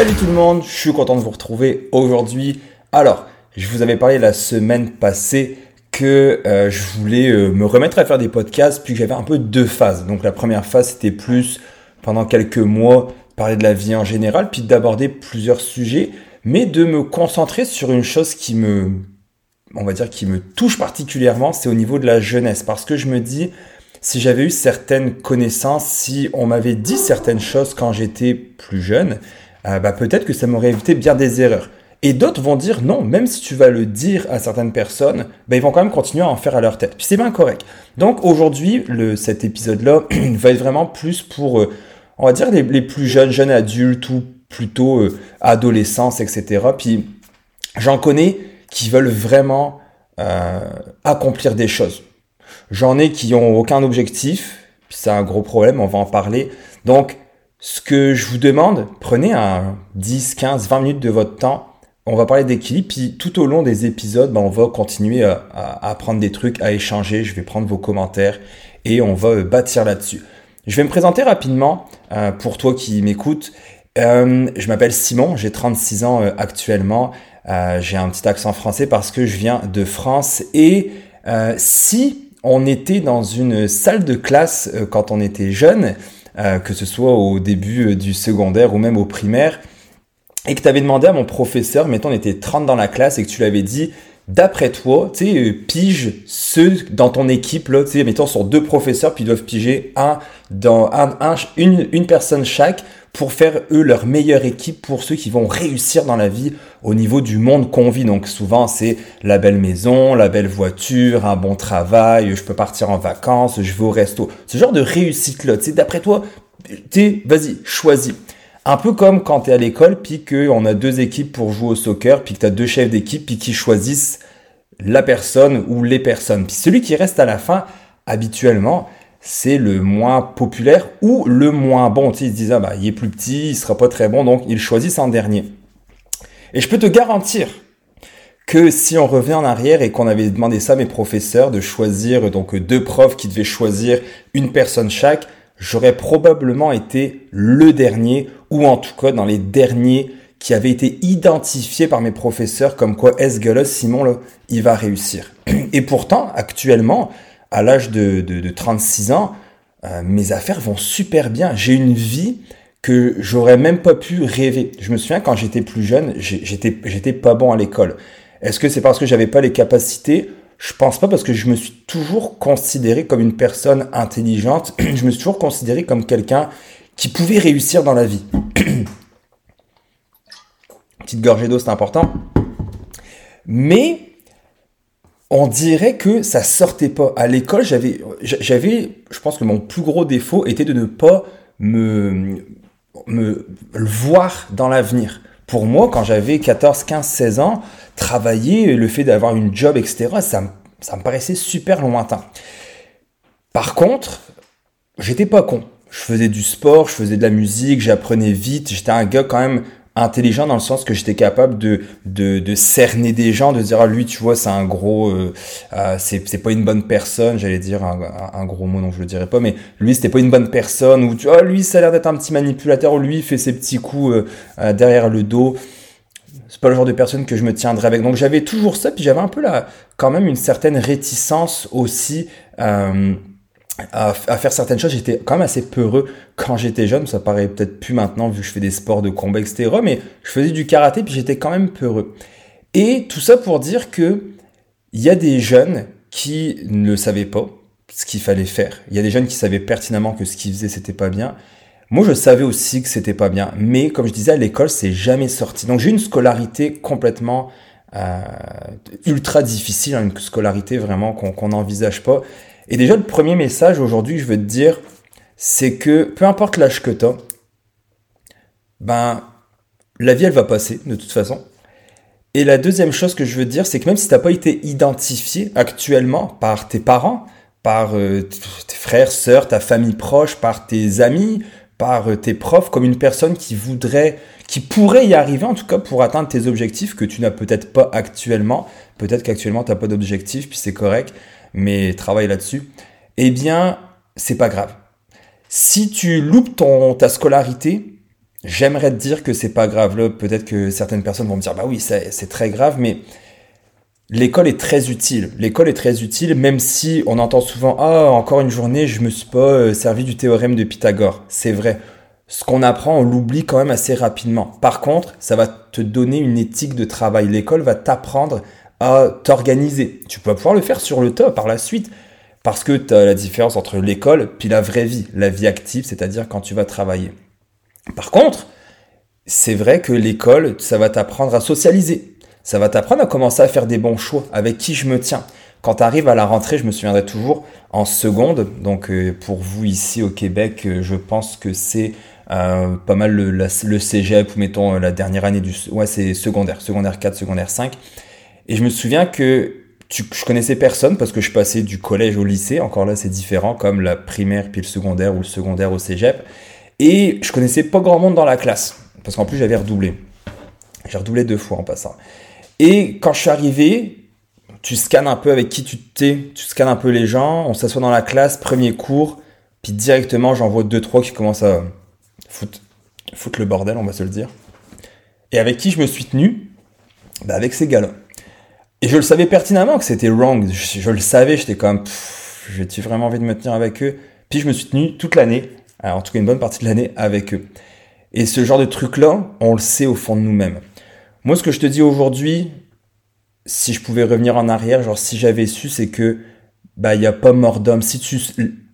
Salut tout le monde, je suis content de vous retrouver aujourd'hui. Alors, je vous avais parlé la semaine passée que euh, je voulais euh, me remettre à faire des podcasts, puis j'avais un peu deux phases. Donc la première phase, c'était plus pendant quelques mois parler de la vie en général, puis d'aborder plusieurs sujets, mais de me concentrer sur une chose qui me, on va dire, qui me touche particulièrement, c'est au niveau de la jeunesse, parce que je me dis, si j'avais eu certaines connaissances, si on m'avait dit certaines choses quand j'étais plus jeune, euh, bah, peut-être que ça m'aurait évité bien des erreurs. Et d'autres vont dire non, même si tu vas le dire à certaines personnes, bah, ils vont quand même continuer à en faire à leur tête. Puis c'est bien correct. Donc aujourd'hui, cet épisode-là va être vraiment plus pour, euh, on va dire, les, plus jeunes, jeunes adultes ou plutôt euh, adolescence, etc. Puis j'en connais qui veulent vraiment euh, accomplir des choses. J'en ai qui ont aucun objectif, puis c'est un gros problème, on va en parler. Donc ce que je vous demande, prenez un 10, 15, 20 minutes de votre temps. On va parler d'équilibre, puis tout au long des épisodes, ben, on va continuer à, à, apprendre des trucs, à échanger. Je vais prendre vos commentaires et on va euh, bâtir là-dessus. Je vais me présenter rapidement euh, pour toi qui m'écoutes. Euh, je m'appelle Simon, j'ai 36 ans euh, actuellement. Euh, j'ai un petit accent français parce que je viens de France. Et si on était dans une salle de classe quand on était jeune, euh, que ce soit au début euh, du secondaire ou même au primaire, et que tu avais demandé à mon professeur, mettons on était 30 dans la classe, et que tu lui avais dit, d'après toi, tu sais, euh, pige ceux dans ton équipe, là, tu sais, mettons sur deux professeurs, puis ils doivent piger un dans un, une, une personne chaque pour faire eux leur meilleure équipe pour ceux qui vont réussir dans la vie au niveau du monde qu'on vit. Donc souvent c'est la belle maison, la belle voiture, un bon travail, je peux partir en vacances, je vais au resto. Ce genre de réussite là, tu sais, d'après toi, tu vas-y, choisis. Un peu comme quand tu es à l'école, puis qu'on a deux équipes pour jouer au soccer, puis que tu as deux chefs d'équipe, puis qui choisissent la personne ou les personnes. Puis celui qui reste à la fin, habituellement, c'est le moins populaire ou le moins bon. Tu sais, ils se disent, ah bah, il est plus petit, il sera pas très bon, donc ils choisissent en dernier. Et je peux te garantir que si on revient en arrière et qu'on avait demandé ça à mes professeurs de choisir donc deux profs qui devaient choisir une personne chaque, j'aurais probablement été le dernier ou en tout cas dans les derniers qui avaient été identifiés par mes professeurs comme quoi que Simon là, il va réussir. Et pourtant, actuellement, à l'âge de, de, 36 ans, euh, mes affaires vont super bien. J'ai une vie que j'aurais même pas pu rêver. Je me souviens quand j'étais plus jeune, j'étais j'étais pas bon à l'école. Est-ce que c'est parce que j'avais pas les capacités? Je pense pas parce que je me suis toujours considéré comme une personne intelligente. je me suis toujours considéré comme quelqu'un qui pouvait réussir dans la vie. Petite gorgée d'eau, c'est important. Mais on dirait que ça sortait pas. À l'école, j'avais, j'avais, je pense que mon plus gros défaut était de ne pas me, me voir dans l'avenir. Pour moi, quand j'avais 14, 15, 16 ans, travailler, le fait d'avoir une job, etc., ça, ça me paraissait super lointain. Par contre, j'étais pas con. Je faisais du sport, je faisais de la musique, j'apprenais vite, j'étais un gars quand même intelligent dans le sens que j'étais capable de, de, de, cerner des gens, de dire ah, lui tu vois c'est un gros euh, euh, c'est, pas une bonne personne, j'allais dire un, gros mot donc je le dirais pas, mais lui c'était pas une bonne personne ou tu vois lui ça a l'air d'être un petit manipulateur ou lui il fait ses petits coups euh, derrière le dos. C'est pas le genre de personne que je me tiendrais avec. Donc j'avais toujours ça, puis j'avais un peu là quand même une certaine réticence aussi à, faire certaines choses. J'étais quand même assez peureux quand j'étais jeune. Ça paraît peut-être plus maintenant vu que je fais des sports de combat, etc. Mais je faisais du karaté puis j'étais quand même peureux. Et tout ça pour dire que il y a des jeunes qui ne savaient pas ce qu'il fallait faire. Il y a des jeunes qui savaient pertinemment que ce qu'ils faisaient c'était pas bien. Moi, je savais aussi que c'était pas bien, mais comme je disais à l'école, c'est jamais sorti. Donc j'ai une scolarité complètement euh, ultra difficile, hein, une scolarité vraiment qu'on n'envisage pas. Et déjà, le premier message aujourd'hui, je veux te dire, c'est que peu importe l'âge que tu as, ben, la vie, elle va passer, de toute façon. Et la deuxième chose que je veux te dire, c'est que même si tu n'as pas été identifié actuellement par tes parents, par euh, tes frères, sœurs, ta famille proche, par tes amis, par euh, tes profs, comme une personne qui voudrait, qui pourrait y arriver, en tout cas pour atteindre tes objectifs que tu n'as peut-être pas actuellement. Peut-être qu'actuellement tu n'as pas d'objectif, puis c'est correct mais travaille là-dessus, eh bien, c'est pas grave. Si tu loupes ton, ta scolarité, j'aimerais te dire que c'est pas grave. Peut-être que certaines personnes vont me dire, bah oui, c'est très grave, mais l'école est très utile. L'école est très utile, même si on entend souvent, ah, encore une journée, je me suis pas euh, servi du théorème de Pythagore. C'est vrai. Ce qu'on apprend, on l'oublie quand même assez rapidement. Par contre, ça va te donner une éthique de travail. L'école va t'apprendre à t'organiser. Tu vas pouvoir le faire sur le tas par la suite. Parce que tu as la différence entre l'école puis la vraie vie, la vie active, c'est-à-dire quand tu vas travailler. Par contre, c'est vrai que l'école, ça va t'apprendre à socialiser. Ça va t'apprendre à commencer à faire des bons choix, avec qui je me tiens. Quand tu arrives à la rentrée, je me souviendrai toujours en seconde. Donc euh, pour vous ici au Québec, euh, je pense que c'est euh, pas mal le, le, cégep ou mettons la dernière année du... Ouais, c'est secondaire, secondaire 4, secondaire 5. Et je me souviens que je connaissais personne parce que je passais du collège au lycée. Encore là, c'est différent, comme la primaire puis le secondaire ou le secondaire au cégep. Et je connaissais pas grand monde dans la classe parce qu'en plus j'avais redoublé. J'ai redoublé deux fois en passant. Et quand je suis arrivé, tu scannes un peu avec qui tu t'es, tu scannes un peu les gens, on s'assoit dans la classe, premier cours, puis directement j'en deux trois qui commencent à foutre, foutre le bordel, on va se le dire. Et avec qui je me suis tenu? Bah Avec ces gars-là. Et je le savais pertinemment que c'était wrong. Je, le savais, j'étais comme, j'ai-tu vraiment envie de me tenir avec eux? Puis je me suis tenu toute l'année, en tout cas une bonne partie de l'année, avec eux. Et ce genre de truc-là, on le sait au fond de nous-mêmes. Moi, ce que je te dis aujourd'hui, si je pouvais revenir en arrière, genre si j'avais su, c'est que bah il y a pas mort d'homme. Si tu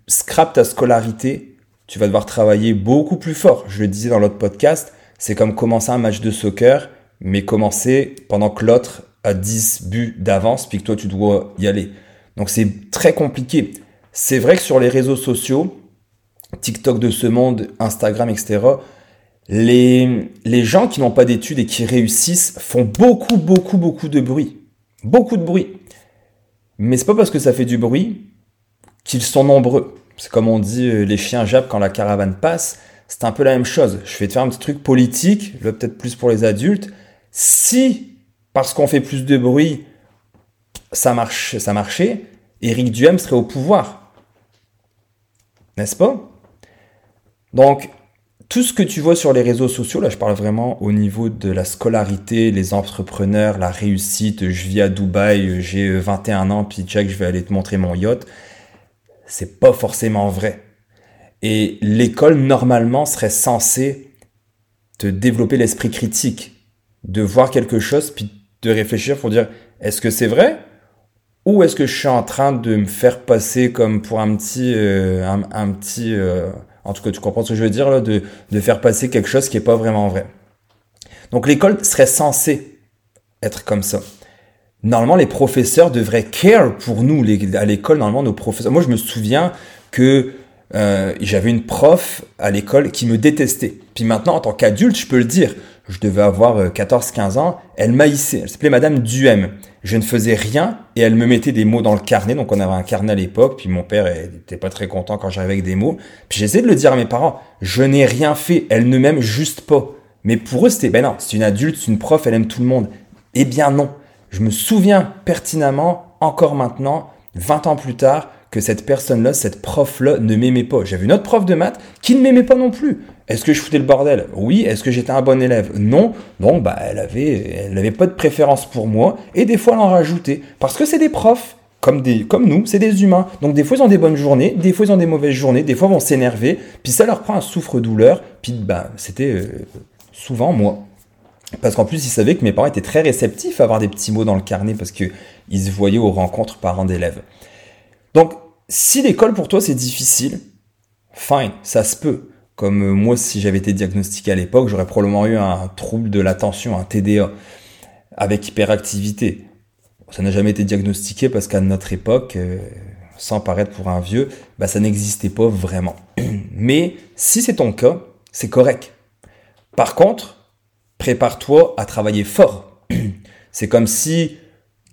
scrapes ta scolarité, tu vas devoir travailler beaucoup plus fort. Je le disais dans l'autre podcast, c'est comme commencer un match de soccer, mais commencer pendant que l'autre à 10 buts d'avance, puis que toi tu dois y aller. Donc c'est très compliqué. C'est vrai que sur les réseaux sociaux, TikTok de ce monde, Instagram, etc., les, les gens qui n'ont pas d'études et qui réussissent font beaucoup, beaucoup, beaucoup de bruit. Beaucoup de bruit. Mais c'est pas parce que ça fait du bruit qu'ils sont nombreux. C'est comme on dit euh, les chiens jappent quand la caravane passe. C'est un peu la même chose. Je vais te faire un petit truc politique, peut-être plus pour les adultes. Si parce qu'on fait plus de bruit, ça, marche, ça marchait, Éric Duhem serait au pouvoir. N'est-ce pas? Donc, tout ce que tu vois sur les réseaux sociaux, là je parle vraiment au niveau de la scolarité, les entrepreneurs, la réussite, je vis à Dubaï, j'ai 21 ans, puis Jack, je vais aller te montrer mon yacht, c'est pas forcément vrai. Et l'école, normalement, serait censée te développer l'esprit critique, de voir quelque chose, puis de réfléchir pour dire est-ce que c'est vrai? Ou est-ce que je suis en train de me faire passer comme pour un petit euh, un, petit euh, en tout cas tu comprends ce que je veux dire là de, de faire passer quelque chose qui est pas vraiment vrai. Donc l'école serait censée être comme ça. Normalement les professeurs devraient care pour nous à l'école normalement nos professeurs. Moi je me souviens que euh, j'avais une prof à l'école qui me détestait. Puis maintenant en tant qu'adulte, je peux le dire, je devais avoir 14-15 euh, ans, elle maïssait, elle s'appelait Madame Duhem. Je ne faisais rien et elle me mettait des mots dans le carnet, donc on avait un carnet à l'époque, puis mon père n'était pas très content quand j'arrivais avec des mots. Puis j'essayais de le dire à mes parents, je n'ai rien fait, elle ne m'aime juste pas. Mais pour eux c'était, ben non, c'est une adulte, c'est une prof, elle aime tout le monde. Eh bien non, je me souviens pertinemment, encore maintenant, 20 ans plus tard, que cette personne-là, cette prof-là ne m'aimait pas. J'avais une autre prof de maths qui ne m'aimait pas non plus. Est-ce que je foutais le bordel? Oui. Est-ce que j'étais un bon élève? Non. Donc, bah, elle avait, elle n'avait pas de préférence pour moi. Et des fois, elle en rajoutait. Parce que c'est des profs. Comme, des, comme nous, c'est des humains. Donc des fois ils ont des bonnes journées, des fois ils ont des mauvaises journées, des fois ils vont s'énerver, puis ça leur prend un souffre-douleur, puis bah, c'était euh, souvent moi. Parce qu'en plus, ils savaient que mes parents étaient très réceptifs à avoir des petits mots dans le carnet parce qu'ils se voyaient aux rencontres parents d'élèves. Donc, si l'école pour toi c'est difficile, fine, ça se peut. Comme euh, moi, si j'avais été diagnostiqué à l'époque, j'aurais probablement eu un trouble de l'attention, un TDA, avec hyperactivité. Ça n'a jamais été diagnostiqué parce qu'à notre époque, euh, sans paraître pour un vieux, bah, ça n'existait pas vraiment. Mais si c'est ton cas, c'est correct. Par contre, prépare-toi à travailler fort. C'est comme si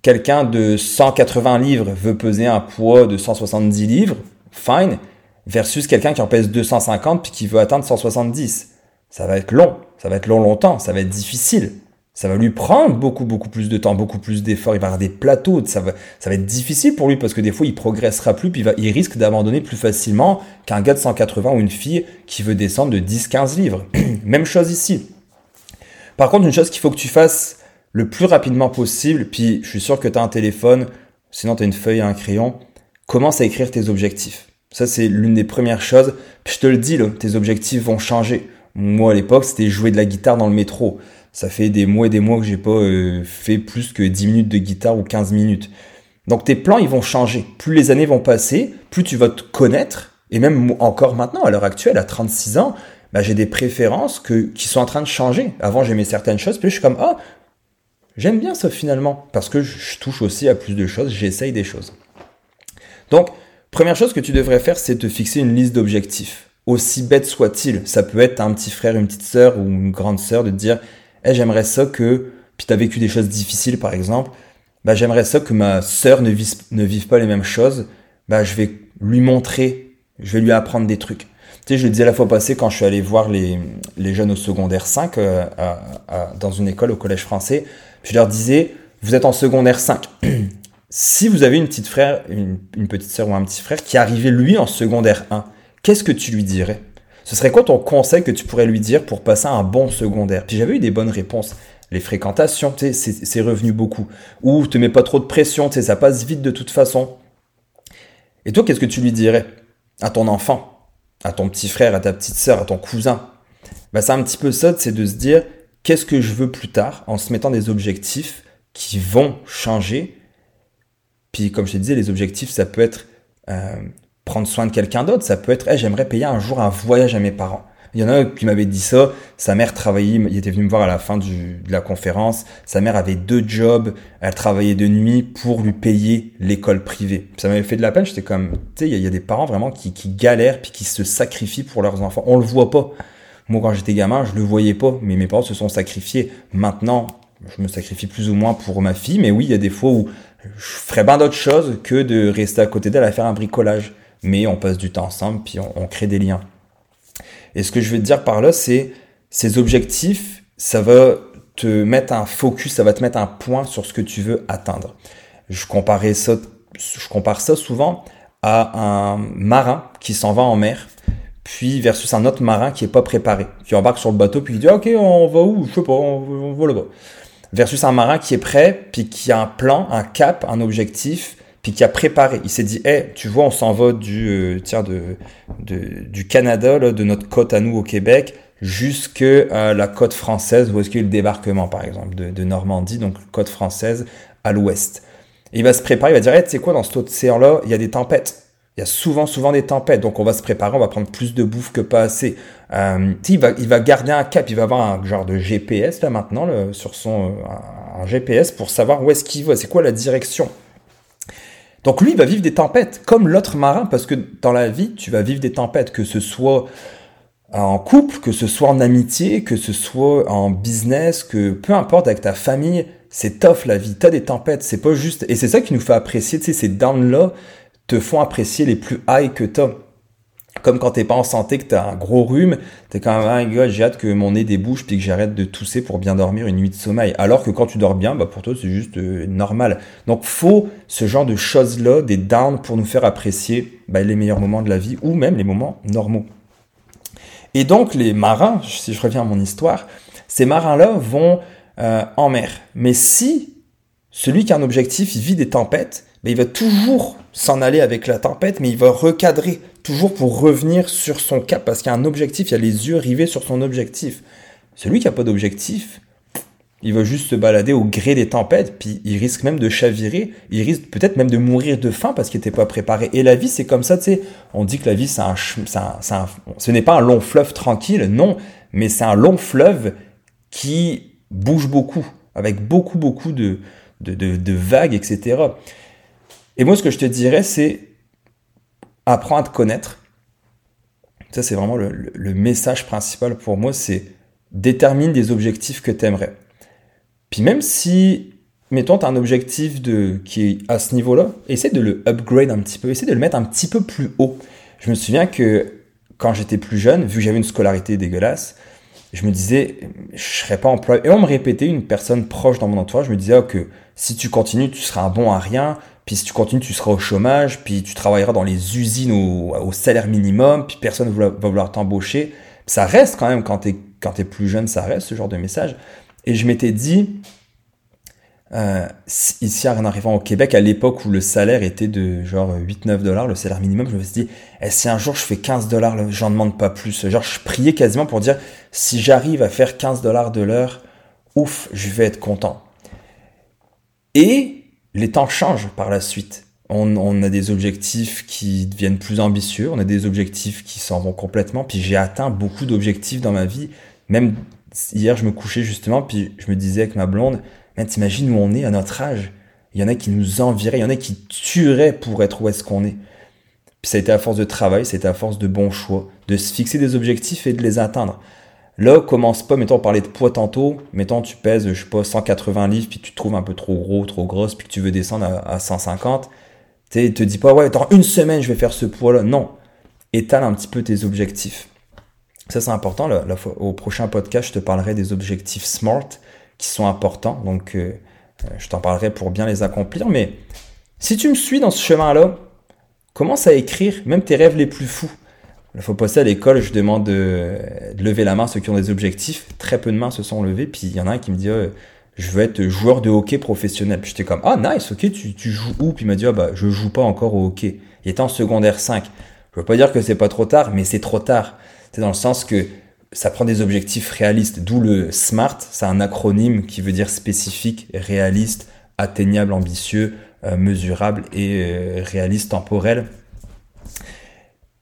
quelqu'un de 180 livres veut peser un poids de 170 livres, fine, versus quelqu'un qui en pèse 250 puis qui veut atteindre 170. Ça va être long, ça va être long longtemps, ça va être difficile. Ça va lui prendre beaucoup, beaucoup plus de temps, beaucoup plus d'efforts. Il va avoir des plateaux. Ça va, ça va être difficile pour lui parce que des fois, il progressera plus, puis il, il risque d'abandonner plus facilement qu'un gars de 180 ou une fille qui veut descendre de 10, 15 livres. Même chose ici. Par contre, une chose qu'il faut que tu fasses le plus rapidement possible, puis je suis sûr que tu as un téléphone, sinon tu as une feuille et un crayon, commence à écrire tes objectifs. Ça, c'est l'une des premières choses. Puis je te le dis, là, tes objectifs vont changer. Moi, à l'époque, c'était jouer de la guitare dans le métro. Ça fait des mois et des mois que j'ai pas euh, fait plus que 10 minutes de guitare ou 15 minutes. Donc tes plans, ils vont changer. Plus les années vont passer, plus tu vas te connaître. Et même encore maintenant, à l'heure actuelle, à 36 ans, bah, j'ai des préférences que, qui sont en train de changer. Avant, j'aimais certaines choses, puis je suis comme, ah, j'aime bien ça finalement. Parce que je touche aussi à plus de choses, j'essaye des choses. Donc, première chose que tu devrais faire, c'est te fixer une liste d'objectifs. Aussi bête soit-il, ça peut être un petit frère, une petite sœur ou une grande sœur de te dire, hey, j'aimerais ça que, puis tu as vécu des choses difficiles par exemple, bah, j'aimerais ça que ma sœur ne vive, ne vive pas les mêmes choses, bah, je vais lui montrer, je vais lui apprendre des trucs. Tu sais, je le disais la fois passée quand je suis allé voir les, les jeunes au secondaire 5 euh, dans une école au collège français, je leur disais, vous êtes en secondaire 5 si vous avez une petite frère, une, petite sœur ou un petit frère qui arrivait lui en secondaire 1, qu'est-ce que tu lui dirais? Ce serait quoi ton conseil que tu pourrais lui dire pour passer un bon secondaire? Puis j'avais eu des bonnes réponses. Les fréquentations, c'est revenu beaucoup. Ou te mets pas trop de pression, ça passe vite de toute façon. Et toi, qu'est-ce que tu lui dirais? À ton enfant, à ton petit frère, à ta petite sœur, à ton cousin? Bah, C'est un petit peu ça, c'est de se dire qu'est-ce que je veux plus tard en se mettant des objectifs qui vont changer puis comme je te disais, les objectifs, ça peut être euh, prendre soin de quelqu'un d'autre, ça peut être j'aimerais payer un jour un voyage à mes parents. Il y en a qui m'avait dit ça, sa mère travaillait, il était venu me voir à la fin de la conférence, sa mère avait deux jobs, elle travaillait de nuit pour lui payer l'école privée. Ça m'avait fait de la peine, j'étais comme, tu sais, il y, a des parents vraiment qui, qui galèrent puis qui se sacrifient pour leurs enfants. On le voit pas. Moi, quand j'étais gamin, je le voyais pas, mais mes parents se sont sacrifiés. Maintenant, je me sacrifie plus ou moins pour ma fille, mais oui, il y a des fois où je ferais bien d'autres choses que de rester à côté d'elle à faire un bricolage. Mais on passe du temps ensemble, puis on, crée des liens. Et ce que je veux te dire par là, c'est ces objectifs, ça va te mettre un focus, ça va te mettre un point sur ce que tu veux atteindre. Je ça, je compare ça souvent à un marin qui s'en va en mer, puis versus un autre marin qui est pas préparé, qui embarque sur le bateau puis qui dit ok on va où, je sais pas, on, on va là-bas versus un marin qui est prêt, puis qui a un plan, un cap, un objectif, puis qui a préparé. Il s'est dit, hey, tu vois, on s'en va du, euh, tiens, de, du Canada, là, de notre côte à nous au Québec, jusque à la côte française, où est-ce qu'il y a le débarquement, par exemple, de, de Normandie, donc côte française à l'ouest. il va se préparer, il va dire, hey, tu sais quoi, dans cet océan-là, il y a des tempêtes. Il y a souvent, souvent des tempêtes, donc on va se préparer, on va prendre plus de bouffe que pas assez. Euh, il, va, il va garder un cap, il va avoir un genre de GPS là maintenant sur son euh, GPS pour savoir où est-ce qu'il va, c'est quoi la direction. Donc lui, il va vivre des tempêtes, comme l'autre marin, parce que dans la vie, tu vas vivre des tempêtes, que ce soit en couple, que ce soit en amitié, que ce soit en business, que peu importe avec ta famille, c'est tough la vie, t'as des tempêtes, c'est pas juste, et c'est ça qui nous fait apprécier, tu sais, ces downs-là, te font apprécier les plus high que t'as. Comme quand t'es pas en santé, que t'as un gros rhume, t'es quand même, un gars, j'ai hâte que mon nez débouche puis que j'arrête de tousser pour bien dormir une nuit de sommeil. Alors que quand tu dors bien, bah pour toi c'est juste euh, normal. Donc faut ce genre de choses-là, des downs pour nous faire apprécier bah, les meilleurs moments de la vie ou même les moments normaux. Et donc les marins, si je reviens à mon histoire, ces marins-là vont euh, en mer. Mais si celui qui a un objectif, vit des tempêtes, bah, il va toujours s'en aller avec la tempête, mais il va recadrer, toujours pour revenir sur son cap, parce qu'il y a un objectif, il y a les yeux rivés sur son objectif. Celui qui n'a pas d'objectif, il va juste se balader au gré des tempêtes, puis il risque même de chavirer, il risque peut-être même de mourir de faim parce qu'il n'était pas préparé. Et la vie, c'est comme ça, tu sais. On dit que la vie, c'est un, un, ce n'est pas un long fleuve tranquille, non, mais c'est un long fleuve qui bouge beaucoup, avec beaucoup, beaucoup de, de, de vagues, etc. Et moi, ce que je te dirais, c'est apprends à te connaître. Ça, c'est vraiment le, message principal pour moi, c'est détermine des objectifs que tu aimerais. Puis même si, mettons, tu as un objectif de, qui est à ce niveau-là, essaie de le upgrade un petit peu, essaie de le mettre un petit peu plus haut. Je me souviens que quand j'étais plus jeune, vu que j'avais une scolarité dégueulasse, je me disais, je serais pas employé. Et on me répétait, une personne proche dans mon entourage me disait oh, que si tu continues, tu seras un bon à rien. Puis si tu continues, tu seras au chômage. Puis tu travailleras dans les usines au, salaire minimum. Puis personne ne va vouloir t'embaucher. Ça reste quand même, quand tu es, quand es plus jeune, ça reste ce genre de message. Et je m'étais dit, euh, ici, en arrivant au Québec, à l'époque où le salaire était de genre 8-9 dollars, le salaire minimum, je me suis dit, eh, si un jour je fais 15 dollars, j'en demande pas plus. Genre, je priais quasiment pour dire, si j'arrive à faire 15 dollars de l'heure, ouf, je vais être content. Et les temps changent par la suite. On, a des objectifs qui deviennent plus ambitieux, on a des objectifs qui s'en vont complètement. Puis j'ai atteint beaucoup d'objectifs dans ma vie. Même hier, je me couchais justement, puis je me disais avec ma blonde, mais t'imagines où on est à notre âge? Il y en a qui nous envieraient, il y en a qui tueraient pour être où est-ce qu'on est. Puis ça a été à force de travail, ça a été à force de bons choix, de se fixer des objectifs et de les atteindre. Là, commence pas, mettons, on parlait de poids tantôt, mettons, tu pèses, je sais pas, 180 livres, puis tu te trouves un peu trop gros, trop grosse, puis que tu veux descendre à, 150. Tu te dis pas, ouais, dans une semaine, je vais faire ce poids-là. Non. Étale un petit peu tes objectifs. Ça, c'est important. Au prochain podcast, je te parlerai des objectifs SMART qui sont importants. Donc, euh, euh, je t'en parlerai pour bien les accomplir. Mais si tu me suis dans ce chemin-là, commence à écrire même tes rêves les plus fous. Il faut passer à l'école, je demande de, lever la main ceux qui ont des objectifs. Très peu de mains se sont levées. Puis il y en a un qui me dit Je veux être joueur de hockey professionnel. Puis j'étais comme Ah, nice, ok, tu, tu joues où? Puis il m'a dit Ah, bah, je joue pas encore au hockey. Il était en secondaire 5. Je veux pas dire que c'est pas trop tard, mais c'est trop tard. C'est dans le sens que ça prend des objectifs réalistes, d'où le SMART, c'est un acronyme qui veut dire spécifique, réaliste, atteignable, ambitieux, euh, mesurable et euh, réaliste, temporel.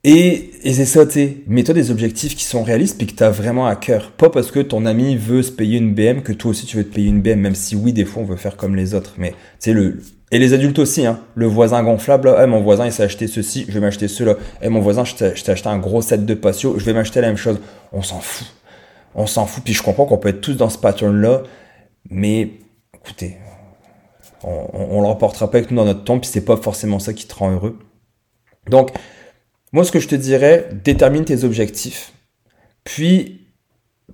Et, et c'est ça, tu mets-toi des objectifs qui sont réalistes puis que tu as vraiment à cœur. Pas parce que ton ami veut se payer une BM que toi aussi tu veux te payer une BM, même si oui, des fois on veut faire comme les autres. Mais tu le, et les adultes aussi, hein. Le voisin gonflable, là, mon voisin il s'est acheté ceci, je vais m'acheter cela. Et mon voisin, je t'ai acheté un gros set de patio, je vais m'acheter la même chose. On s'en fout. On s'en fout. Puis je comprends qu'on peut être tous dans ce pattern-là. Mais écoutez, on, on, le reportera pas avec nous dans notre temps, puis c'est pas forcément ça qui te rend heureux. Donc, moi, ce que je te dirais, détermine tes objectifs. Puis,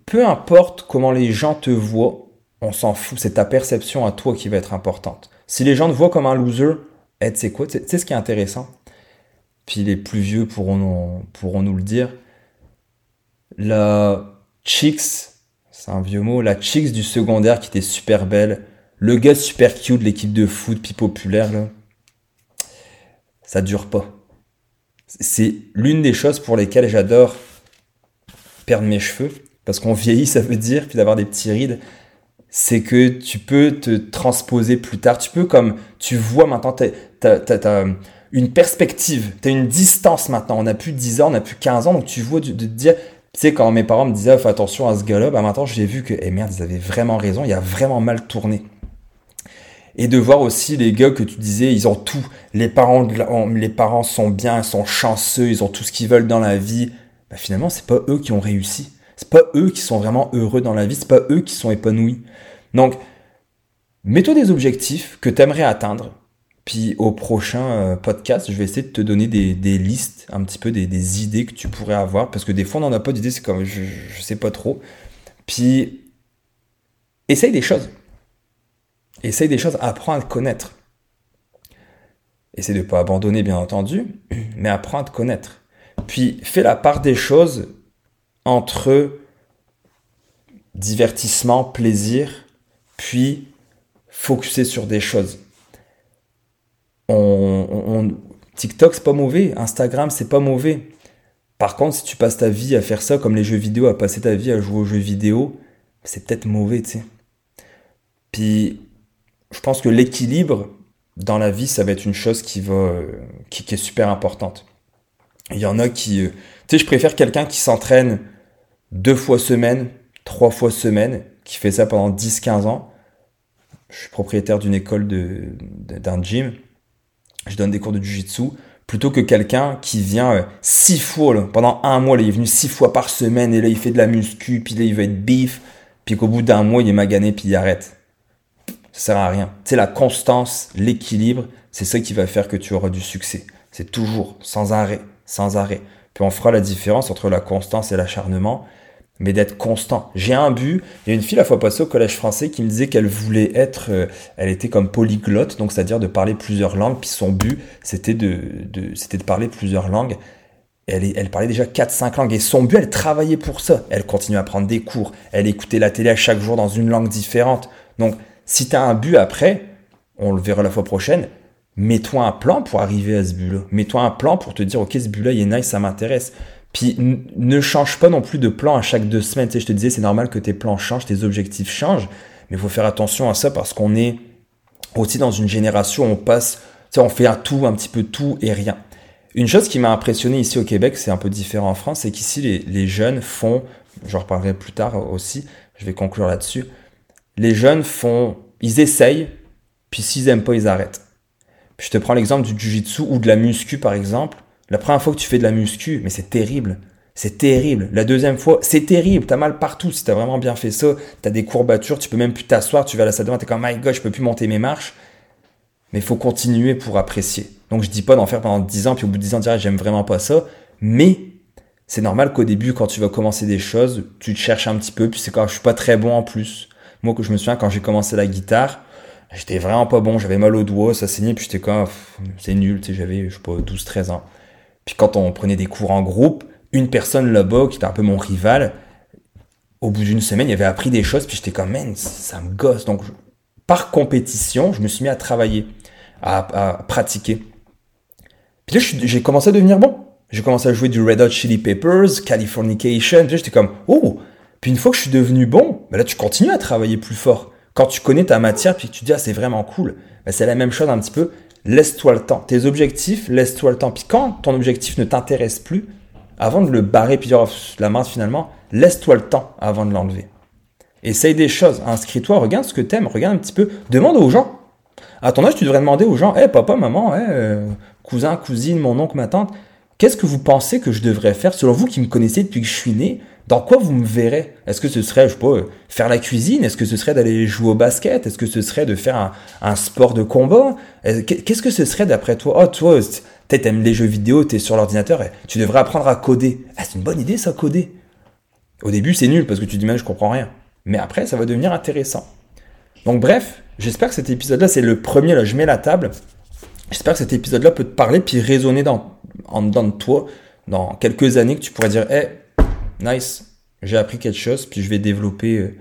peu importe comment les gens te voient, on s'en fout. C'est ta perception à toi qui va être importante. Si les gens te voient comme un loser, eh, tu sais quoi, tu ce qui est intéressant? Puis les plus vieux pourront nous, pourront nous le dire. La chicks, c'est un vieux mot, la chicks du secondaire qui était super belle, le gars super cute de l'équipe de foot, puis populaire, là, ça dure pas. C'est l'une des choses pour lesquelles j'adore perdre mes cheveux. Parce qu'on vieillit, ça veut dire, puis d'avoir des petits rides, c'est que tu peux te transposer plus tard. Tu peux, comme tu vois maintenant, tu as, une perspective, tu as une distance maintenant. On n'a plus 10 ans, on n'a plus 15 ans, donc tu vois de, te dire, tu sais, quand mes parents me disaient, fais attention à ce gars-là, bah maintenant j'ai vu que, eh merde, ils avaient vraiment raison, il a vraiment mal tourné et de voir aussi les gars que tu disais, ils ont tout. Les parents, les parents sont bien, sont chanceux, ils ont tout ce qu'ils veulent dans la vie. Bah finalement, c'est pas eux qui ont réussi. C'est pas eux qui sont vraiment heureux dans la vie. C'est pas eux qui sont épanouis. Donc, mets-toi des objectifs que tu aimerais atteindre. Puis au prochain euh, podcast, je vais essayer de te donner des, listes, un petit peu des, idées que tu pourrais avoir. Parce que des fois, on n'en a pas d'idées, c'est comme je, je sais pas trop. Puis, essaye des choses. Essaye des choses, apprends à te connaître. Essaye de ne pas abandonner, bien entendu, mais apprends à te connaître. Puis fais la part des choses entre divertissement, plaisir, puis focuser sur des choses. TikTok, c'est pas mauvais. Instagram, c'est pas mauvais. Par contre, si tu passes ta vie à faire ça, comme les jeux vidéo, à passer ta vie à jouer aux jeux vidéo, c'est peut-être mauvais, tu sais. Puis je pense que l'équilibre dans la vie, ça va être une chose qui va, euh, qui, est super importante. Il y en a qui, euh, tu sais, je préfère quelqu'un qui s'entraîne deux fois semaine, trois fois semaine, qui fait ça pendant 10-15 ans. Je suis propriétaire d'une école de, d'un gym. Je donne des cours de jiu-jitsu plutôt que quelqu'un qui vient euh, six fois pendant un mois, il est venu six fois par semaine et là il fait de la muscu, puis là il va être beef, puis qu'au bout d'un mois il est magané puis il arrête ça sert à rien. Sais, la constance, l'équilibre, c'est ça qui va faire que tu auras du succès. C'est toujours, sans arrêt, sans arrêt. Puis on fera la différence entre la constance et l'acharnement. mais d'être constant. J'ai un but. Il y a une fille la fois passée au collège français qui me disait qu'elle voulait être, euh, elle était comme polyglotte, donc c'est-à-dire de parler plusieurs langues. Puis son but, c'était de, de c'était de parler plusieurs langues. Elle, elle parlait déjà 4-5 langues et son but, elle travaillait pour ça. Elle continuait à prendre des cours. Elle écoutait la télé à chaque jour dans une langue différente. Donc, si tu as un but après, on le verra la fois prochaine, mets-toi un plan pour arriver à ce but-là. Mets-toi un plan pour te dire, ok, ce but-là, il est nice, ça m'intéresse. Puis ne change pas non plus de plan à chaque deux semaines. Je te disais, c'est normal que tes plans changent, tes objectifs changent, mais il faut faire attention à ça parce qu'on est aussi dans une génération où on passe, tu sais, on fait un tout, un petit peu tout et rien. Une chose qui m'a impressionné ici au Québec, c'est un peu différent en France, c'est qu'ici les, les, jeunes font, j'en reparlerai plus tard aussi, je vais conclure là-dessus, les jeunes font, ils essayent, puis s'ils aiment pas, ils arrêtent. Puis je te prends l'exemple du jujitsu ou de la muscu par exemple. La première fois que tu fais de la muscu, mais c'est terrible. C'est terrible. La deuxième fois, c'est terrible. T'as mal partout. Si t'as vraiment bien fait ça, t'as des courbatures, tu peux même plus t'asseoir, tu vas à la salle de bain, t'es comme, my god, je peux plus monter mes marches. Mais il faut continuer pour apprécier. Donc je dis pas d'en faire pendant 10 ans, puis au bout de 10 ans, dire j'aime vraiment pas ça. Mais c'est normal qu'au début, quand tu vas commencer des choses, tu te cherches un petit peu, puis c'est quand je suis pas très bon en plus. Moi, que je me souviens, quand j'ai commencé la guitare, j'étais vraiment pas bon, j'avais mal au doigt, ça saignait, puis j'étais comme, c'est nul, tu sais, j'avais, je sais pas, 12, 13 ans. Puis quand on prenait des cours en groupe, une personne là-bas, qui était un peu mon rival, au bout d'une semaine, il avait appris des choses, puis j'étais comme, man, ça me gosse. Donc, par compétition, je me suis mis à travailler, à, pratiquer. Puis là, j'ai commencé à devenir bon. J'ai commencé à jouer du Red Hot Chili Peppers, Californication. Puis j'étais comme, oh! Une fois que je suis devenu bon, ben là, tu continues à travailler plus fort. Quand tu connais ta matière, puis que tu dis, ah, c'est vraiment cool. Ben, c'est la même chose un petit peu laisse-toi le temps. Tes objectifs, laisse-toi le temps. Puis quand ton objectif ne t'intéresse plus, avant de le barrer puis de la main finalement, laisse-toi le temps avant de l'enlever. Essaye des choses, inscris-toi, regarde ce que t'aimes, regarde un petit peu, demande aux gens. À ton âge, tu devrais demander aux gens, hé papa, maman, euh, cousin, cousine, mon oncle, ma tante, qu'est-ce que vous pensez que je devrais faire? Selon vous qui me connaissez depuis que je suis né dans quoi vous me verrez? Est-ce que ce serait, je sais faire la cuisine? Est-ce que ce serait d'aller jouer au basket? Est-ce que ce serait de faire un, sport de combat? Qu'est-ce que ce serait d'après toi? Oh, toi, peut-être t'aimes les jeux vidéo, t'es sur l'ordinateur, tu devrais apprendre à coder. Ah, c'est une bonne idée ça, coder. Au début, c'est nul parce que tu dis, mais je comprends rien. Mais après, ça va devenir intéressant. Donc bref, j'espère que cet épisode-là, c'est le premier, là, je mets la table. J'espère que cet épisode-là peut te parler puis résonner dans, en de toi dans quelques années que tu pourrais dire, nice, j'ai appris quelque chose, puis je vais développer euh,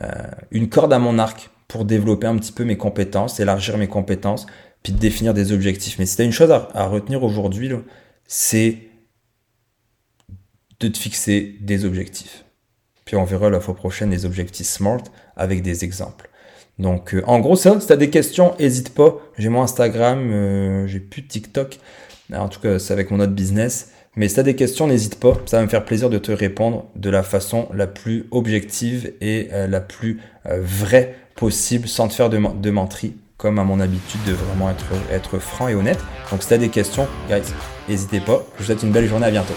euh, une corde à mon arc pour développer un petit peu mes compétences, élargir mes compétences, puis définir des objectifs. Mais si tu une chose à, retenir aujourd'hui, c'est de te fixer des objectifs. Puis on verra la fois prochaine les objectifs SMART avec des exemples. Donc euh, en gros ça, si tu as des questions, n'hésite pas. J'ai mon Instagram, j'ai plus TikTok. En tout cas, c'est avec mon autre business. Mais si tu des questions, n'hésite pas. Ça va me faire plaisir de te répondre de la façon la plus objective et euh, la plus euh, vraie possible sans te faire de, de comme à mon habitude de vraiment être, franc et honnête. Donc si tu des questions, guys, n'hésitez pas. Je vous souhaite une belle journée. À bientôt.